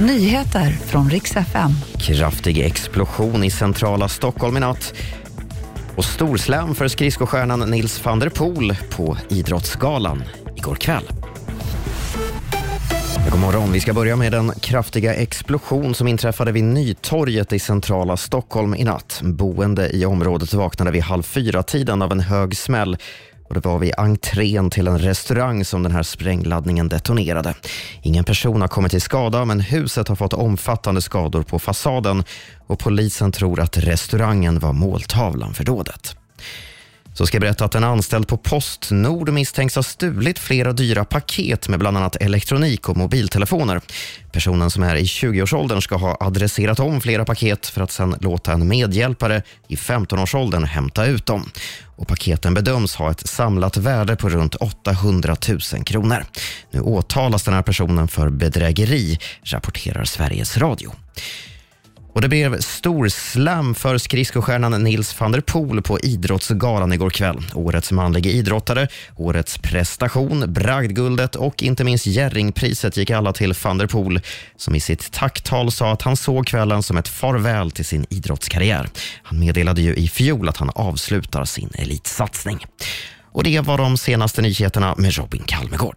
Nyheter från riks FM. Kraftig explosion i centrala Stockholm i natt. Och storslam för skridskostjärnan Nils van der Poel på Idrottsgalan igår kväll. God morgon. Vi ska börja med den kraftiga explosion som inträffade vid Nytorget i centrala Stockholm i natt. Boende i området vaknade vid halv fyra-tiden av en hög smäll och det var vid entrén till en restaurang som den här sprängladdningen detonerade. Ingen person har kommit till skada men huset har fått omfattande skador på fasaden och polisen tror att restaurangen var måltavlan för dådet. Så ska jag berätta att en anställd på Postnord misstänks ha stulit flera dyra paket med bland annat elektronik och mobiltelefoner. Personen som är i 20-årsåldern ska ha adresserat om flera paket för att sedan låta en medhjälpare i 15-årsåldern hämta ut dem. Och paketen bedöms ha ett samlat värde på runt 800 000 kronor. Nu åtalas den här personen för bedrägeri, rapporterar Sveriges Radio. Och det blev stor slam för skridskostjärnan Nils van der Poel på Idrottsgalan igår kväll. Årets manliga idrottare, årets prestation, bragdguldet och inte minst Jerringpriset gick alla till van der Poel som i sitt tacktal sa att han såg kvällen som ett farväl till sin idrottskarriär. Han meddelade ju i fjol att han avslutar sin elitsatsning. Och det var de senaste nyheterna med Robin Kalmegård.